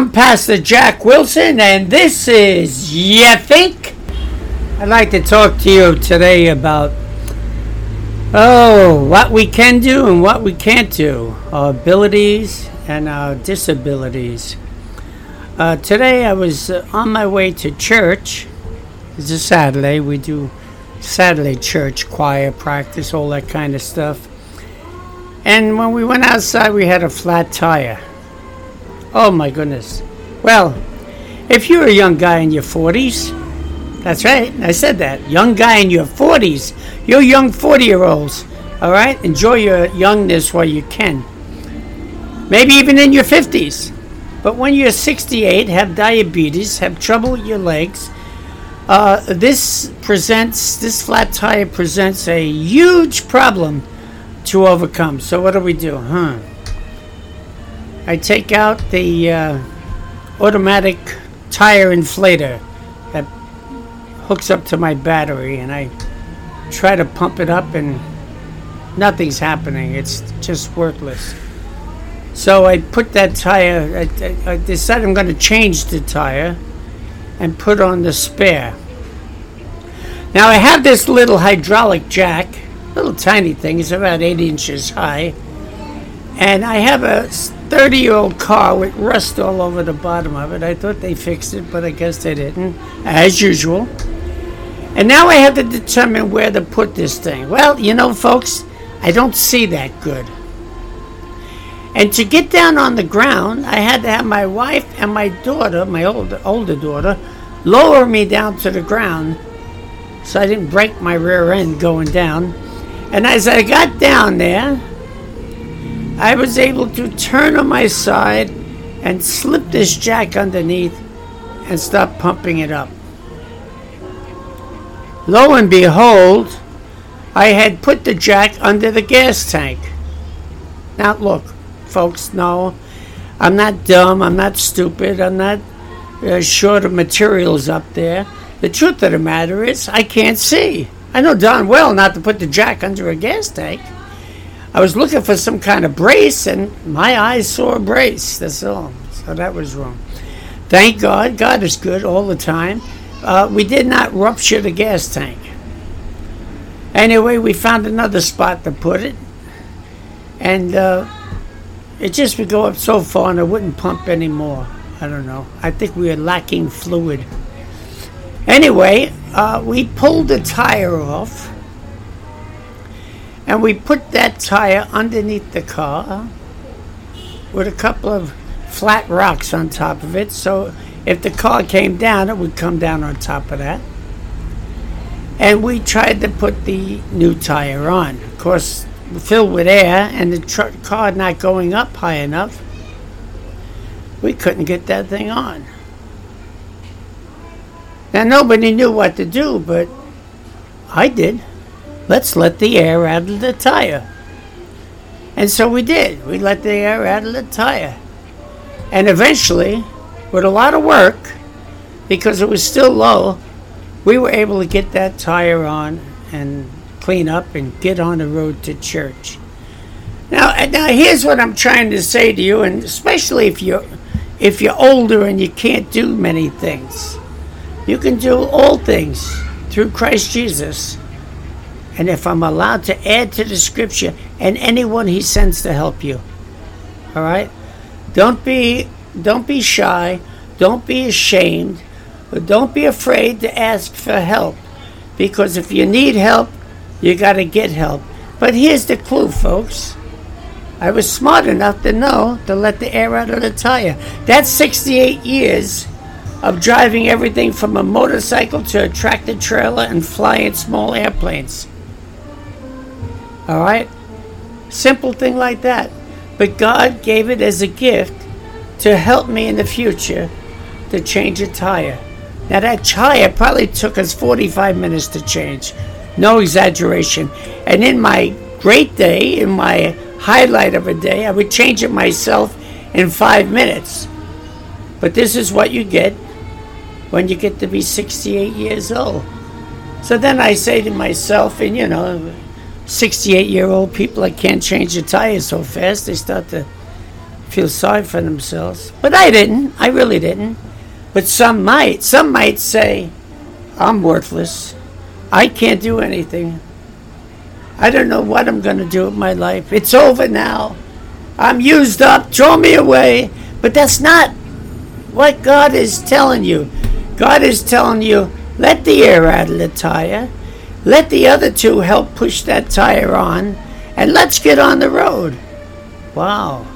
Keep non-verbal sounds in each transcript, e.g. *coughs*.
I'm Pastor Jack Wilson, and this is You Think? I'd like to talk to you today about, oh, what we can do and what we can't do, our abilities and our disabilities. Uh, today I was uh, on my way to church. It's a Saturday. We do Saturday church, choir practice, all that kind of stuff. And when we went outside, we had a flat tire. Oh my goodness. Well, if you're a young guy in your 40s, that's right, I said that. Young guy in your 40s, you're young 40 year olds, all right? Enjoy your youngness while you can. Maybe even in your 50s. But when you're 68, have diabetes, have trouble with your legs, uh, this presents, this flat tire presents a huge problem to overcome. So, what do we do? Huh? I take out the uh, automatic tire inflator that hooks up to my battery and I try to pump it up and nothing's happening. It's just worthless. So I put that tire, I, I decided I'm going to change the tire and put on the spare. Now I have this little hydraulic jack, little tiny thing, it's about 8 inches high, and I have a 30 year old car with rust all over the bottom of it. I thought they fixed it, but I guess they didn't, as usual. And now I have to determine where to put this thing. Well, you know, folks, I don't see that good. And to get down on the ground, I had to have my wife and my daughter, my older, older daughter, lower me down to the ground so I didn't break my rear end going down. And as I got down there, I was able to turn on my side and slip this jack underneath and start pumping it up. Lo and behold, I had put the jack under the gas tank. Now, look, folks, no, I'm not dumb, I'm not stupid, I'm not uh, short of materials up there. The truth of the matter is, I can't see. I know darn well not to put the jack under a gas tank. I was looking for some kind of brace, and my eyes saw a brace. That's all. So that was wrong. Thank God. God is good all the time. Uh, we did not rupture the gas tank. Anyway, we found another spot to put it, and uh, it just would go up so far, and it wouldn't pump anymore. I don't know. I think we were lacking fluid. Anyway, uh, we pulled the tire off and we put that tire underneath the car with a couple of flat rocks on top of it. So if the car came down, it would come down on top of that. And we tried to put the new tire on. Of course, filled with air and the tr- car not going up high enough, we couldn't get that thing on. Now, nobody knew what to do, but I did. Let's let the air out of the tire. And so we did. We let the air out of the tire. And eventually, with a lot of work, because it was still low, we were able to get that tire on and clean up and get on the road to church. Now, uh, now here's what I'm trying to say to you, and especially if you're if you're older and you can't do many things, you can do all things through Christ Jesus and if I'm allowed to add to the scripture and anyone he sends to help you. All right? Don't be don't be shy, don't be ashamed, but don't be afraid to ask for help because if you need help, you got to get help. But here's the clue, folks. I was smart enough to know to let the air out of the tire. That's 68 years of driving everything from a motorcycle to a tractor trailer and flying small airplanes. All right? Simple thing like that. But God gave it as a gift to help me in the future to change a tire. Now, that tire probably took us 45 minutes to change. No exaggeration. And in my great day, in my highlight of a day, I would change it myself in five minutes. But this is what you get when you get to be 68 years old. So then I say to myself, and you know, 68 year old people that can't change a tire so fast, they start to feel sorry for themselves. But I didn't. I really didn't. But some might. Some might say, I'm worthless. I can't do anything. I don't know what I'm going to do with my life. It's over now. I'm used up. Throw me away. But that's not what God is telling you. God is telling you, let the air out of the tire. Let the other two help push that tire on. And let's get on the road. Wow.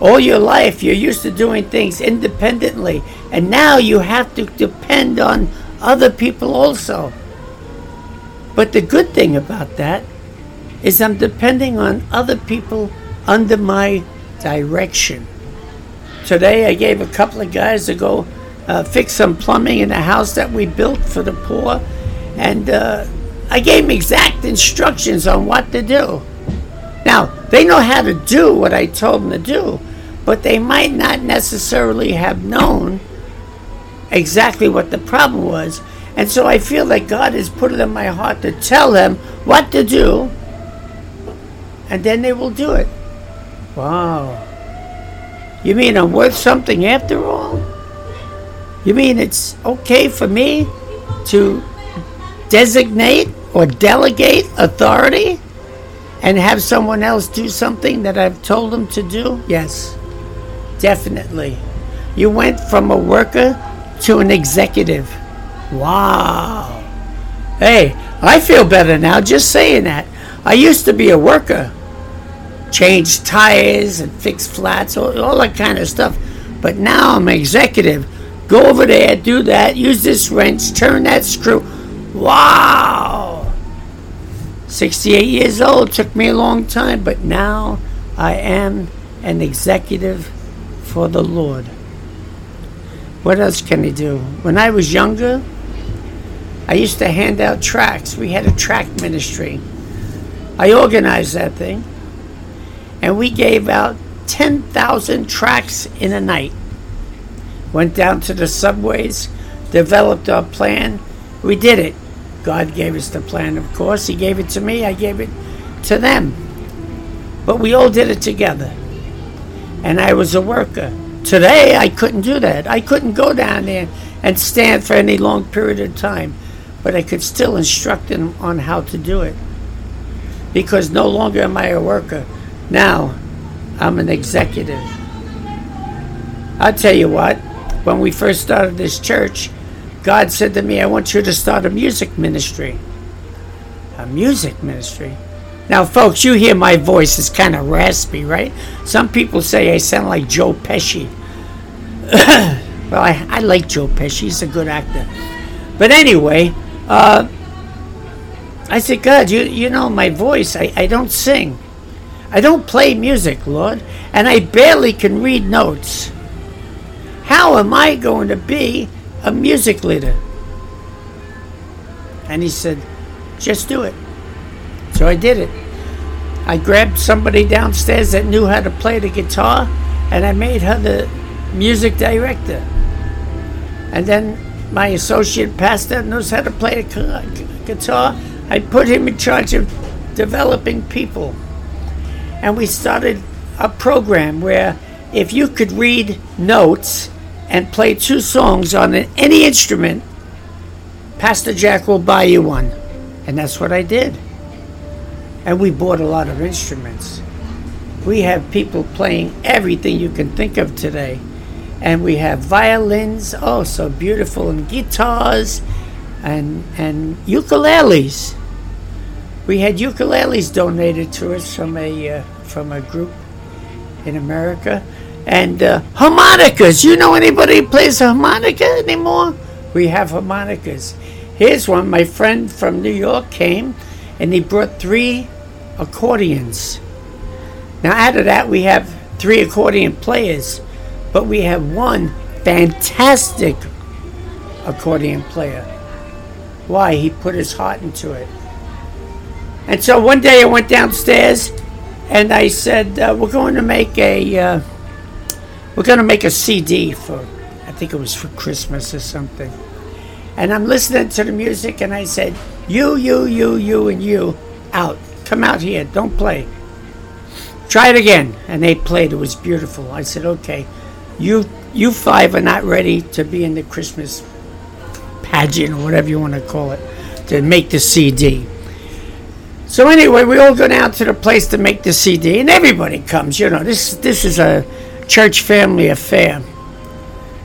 All your life, you're used to doing things independently. And now you have to depend on other people also. But the good thing about that is I'm depending on other people under my direction. Today I gave a couple of guys to go uh, fix some plumbing in a house that we built for the poor, and uh, I gave them exact instructions on what to do. Now, they know how to do what I told them to do, but they might not necessarily have known exactly what the problem was. And so I feel that God has put it in my heart to tell them what to do, and then they will do it. Wow. You mean I'm worth something after all? You mean it's okay for me to designate or delegate authority and have someone else do something that I've told them to do? Yes, definitely. You went from a worker to an executive. Wow. Hey, I feel better now just saying that. I used to be a worker, change tires and fix flats, all, all that kind of stuff. But now I'm an executive. Go over there, do that, use this wrench, turn that screw. Wow! 68 years old, took me a long time, but now I am an executive for the Lord. What else can he do? When I was younger, I used to hand out tracts. We had a tract ministry. I organized that thing. And we gave out 10,000 tracts in a night. Went down to the subways, developed our plan. We did it. God gave us the plan, of course. He gave it to me, I gave it to them. But we all did it together. And I was a worker. Today, I couldn't do that. I couldn't go down there and stand for any long period of time, but I could still instruct them on how to do it. Because no longer am I a worker. Now, I'm an executive. I'll tell you what, when we first started this church, God said to me, I want you to start a music ministry. A music ministry? Now, folks, you hear my voice is kind of raspy, right? Some people say I sound like Joe Pesci. *coughs* well, I, I like Joe Pesci, he's a good actor. But anyway, uh, I said, God, you, you know my voice, I, I don't sing. I don't play music, Lord, and I barely can read notes. How am I going to be a music leader? And he said, Just do it. So I did it. I grabbed somebody downstairs that knew how to play the guitar and I made her the music director. And then my associate pastor knows how to play the guitar. I put him in charge of developing people. And we started a program where if you could read notes and play two songs on any instrument, Pastor Jack will buy you one. And that's what I did. And we bought a lot of instruments. We have people playing everything you can think of today. And we have violins, oh, so beautiful, and guitars and, and ukuleles. We had ukuleles donated to us from a, uh, from a group in America. And uh, harmonicas. You know anybody who plays a harmonica anymore? We have harmonicas. Here's one. My friend from New York came and he brought three accordions. Now, out of that, we have three accordion players, but we have one fantastic accordion player. Why? He put his heart into it. And so one day I went downstairs and I said, uh, "We're going to make a uh, we're going to make a CD for I think it was for Christmas or something." And I'm listening to the music and I said, "You, you, you, you, and you out." Come out here. Don't play. try it again. And they played. It was beautiful. I said, okay, you you five are not ready to be in the Christmas pageant or whatever you want to call it to make the CD. So anyway, we all go down to the place to make the CD, and everybody comes. You know, this this is a church family affair.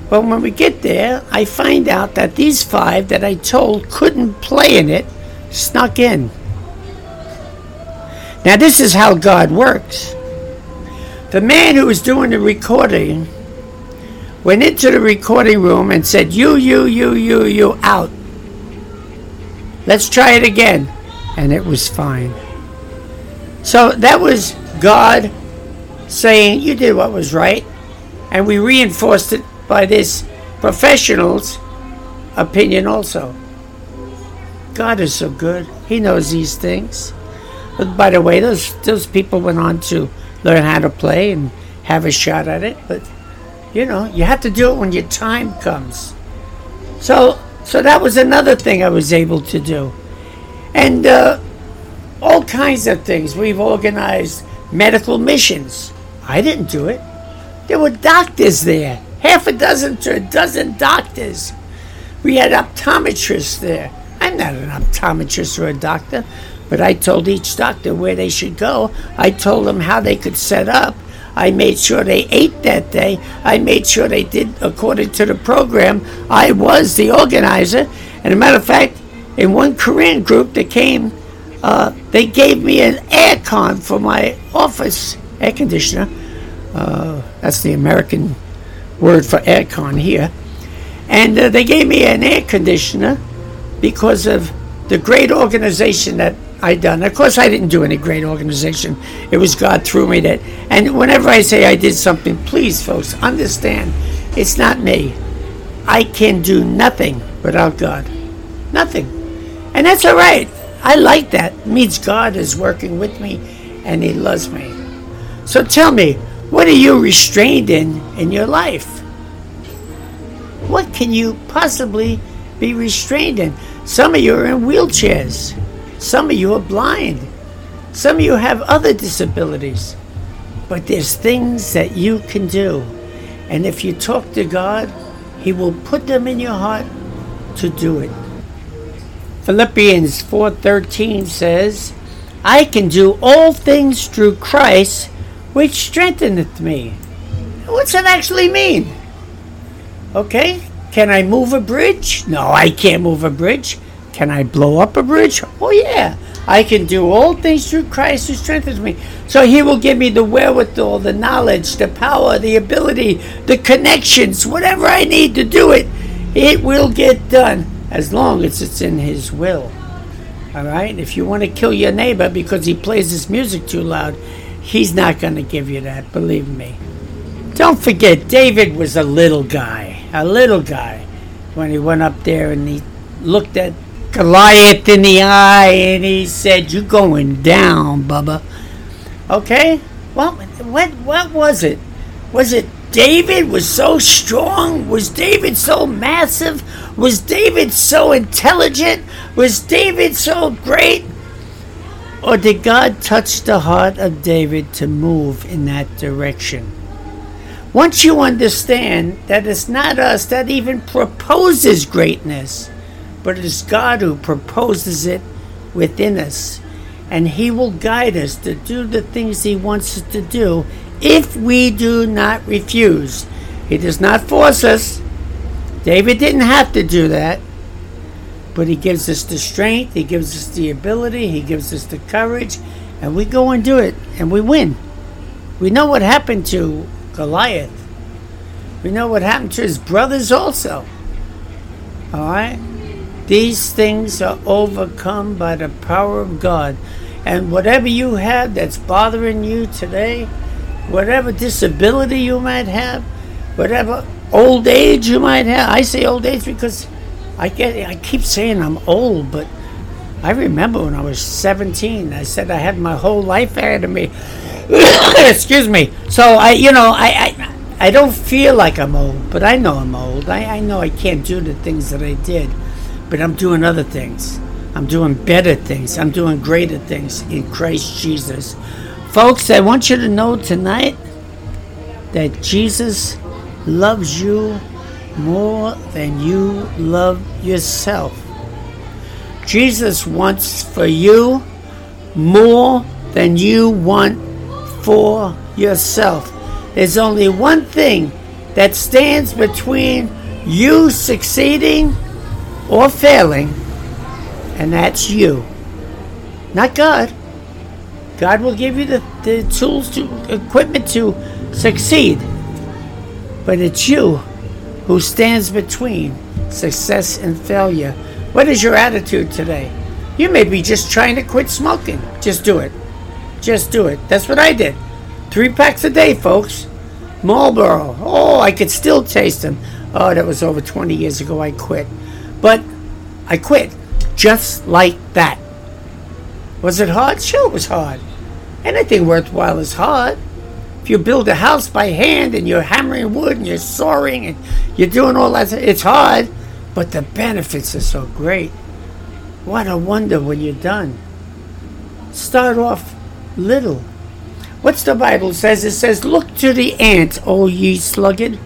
But when we get there, I find out that these five that I told couldn't play in it snuck in. Now, this is how God works. The man who was doing the recording went into the recording room and said, You, you, you, you, you, out. Let's try it again. And it was fine. So that was God saying, You did what was right. And we reinforced it by this professional's opinion also. God is so good. He knows these things. But by the way, those those people went on to learn how to play and have a shot at it. But you know, you have to do it when your time comes. So so that was another thing I was able to do, and uh, all kinds of things. We've organized medical missions. I didn't do it. There were doctors there, half a dozen to a dozen doctors. We had optometrists there. I'm not an optometrist or a doctor, but I told each doctor where they should go. I told them how they could set up. I made sure they ate that day. I made sure they did according to the program. I was the organizer. And a matter of fact, in one Korean group that came, uh, they gave me an air con for my office air conditioner. Uh, that's the American word for aircon here. And uh, they gave me an air conditioner because of the great organization that I done. Of course, I didn't do any great organization. It was God through me that. And whenever I say I did something, please, folks, understand, it's not me. I can do nothing without God. Nothing. And that's all right. I like that. It means God is working with me and He loves me. So tell me, what are you restrained in in your life? What can you possibly be restrained in? Some of you are in wheelchairs. Some of you are blind. Some of you have other disabilities. But there's things that you can do. And if you talk to God, He will put them in your heart to do it. Philippians 4:13 says, "I can do all things through Christ, which strengtheneth me." What's that actually mean? Okay, can I move a bridge? No, I can't move a bridge. Can I blow up a bridge? Oh, yeah. I can do all things through Christ who strengthens me. So he will give me the wherewithal, the knowledge, the power, the ability, the connections, whatever I need to do it. It will get done as long as it's in his will. All right? If you want to kill your neighbor because he plays his music too loud, he's not going to give you that, believe me. Don't forget, David was a little guy, a little guy, when he went up there and he looked at Goliath in the eye and he said, You're going down, Bubba. Okay? Well, what, what was it? Was it David was so strong? Was David so massive? Was David so intelligent? Was David so great? Or did God touch the heart of David to move in that direction? Once you understand that it's not us that even proposes greatness, but it is God who proposes it within us. And He will guide us to do the things He wants us to do if we do not refuse. He does not force us. David didn't have to do that. But He gives us the strength, He gives us the ability, He gives us the courage, and we go and do it, and we win. We know what happened to Goliath. We know what happened to his brothers also. All right? These things are overcome by the power of God. And whatever you have that's bothering you today, whatever disability you might have, whatever old age you might have, I say old age because I get I keep saying I'm old, but I remember when I was 17, I said I had my whole life ahead of me. *coughs* Excuse me. So I, you know, I, I, I don't feel like I'm old, but I know I'm old. I, I know I can't do the things that I did but I'm doing other things. I'm doing better things. I'm doing greater things in Christ Jesus. Folks, I want you to know tonight that Jesus loves you more than you love yourself. Jesus wants for you more than you want for yourself. There's only one thing that stands between you succeeding or failing, and that's you. Not God. God will give you the, the tools to equipment to succeed. But it's you who stands between success and failure. What is your attitude today? You may be just trying to quit smoking. Just do it. Just do it. That's what I did. Three packs a day, folks. Marlboro. Oh, I could still taste them. Oh, that was over 20 years ago. I quit. But I quit just like that. Was it hard? Sure, it was hard. Anything worthwhile is hard. You build a house by hand and you're hammering wood and you're sawing and you're doing all that, it's hard, but the benefits are so great. What a wonder when you're done. Start off little. What's the Bible says? It says, Look to the ant, O ye sluggard.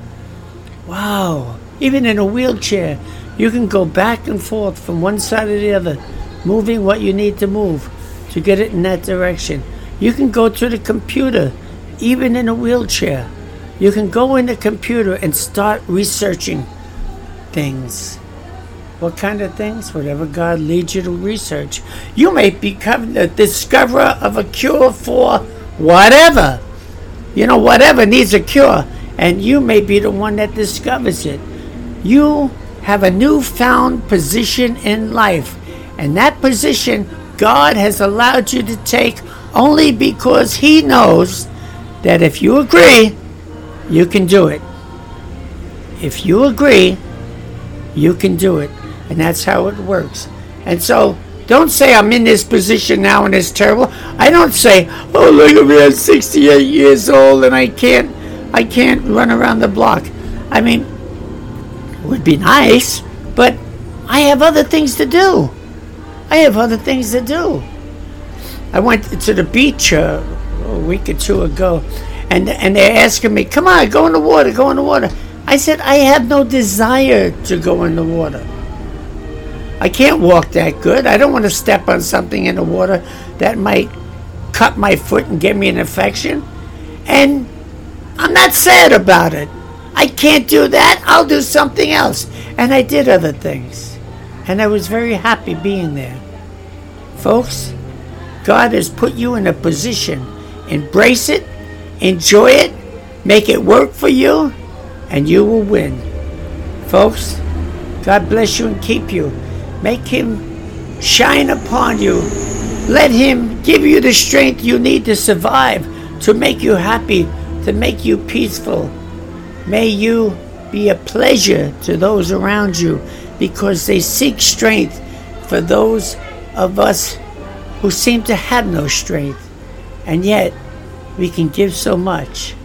Wow. Even in a wheelchair, you can go back and forth from one side to the other, moving what you need to move to get it in that direction. You can go to the computer, even in a wheelchair. You can go in the computer and start researching things. What kind of things? Whatever God leads you to research. You may become the discoverer of a cure for whatever. You know, whatever needs a cure, and you may be the one that discovers it. You have a newfound position in life, and that position God has allowed you to take only because He knows that if you agree, you can do it. If you agree, you can do it. And that's how it works. And so don't say I'm in this position now and it's terrible. I don't say, oh look at me, I'm 68 years old and I can't I can't run around the block. I mean, it would be nice, but I have other things to do. I have other things to do. I went to the beach uh, a week or two ago, and and they're asking me, "Come on, go in the water, go in the water." I said, "I have no desire to go in the water. I can't walk that good. I don't want to step on something in the water that might cut my foot and give me an infection. And I'm not sad about it. I can't do that. I'll do something else. And I did other things. And I was very happy being there. Folks, God has put you in a position. Embrace it, enjoy it, make it work for you, and you will win. Folks, God bless you and keep you. Make Him shine upon you. Let Him give you the strength you need to survive, to make you happy, to make you peaceful. May you be a pleasure to those around you because they seek strength for those of us who seem to have no strength. And yet, we can give so much.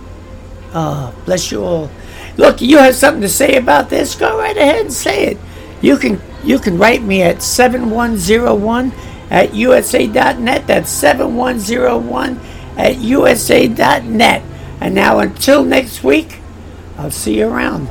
Oh, bless you all. Look, you have something to say about this? Go right ahead and say it. You can you can write me at 7101 at usa.net. That's 7101 at usa.net. And now until next week, I'll see you around.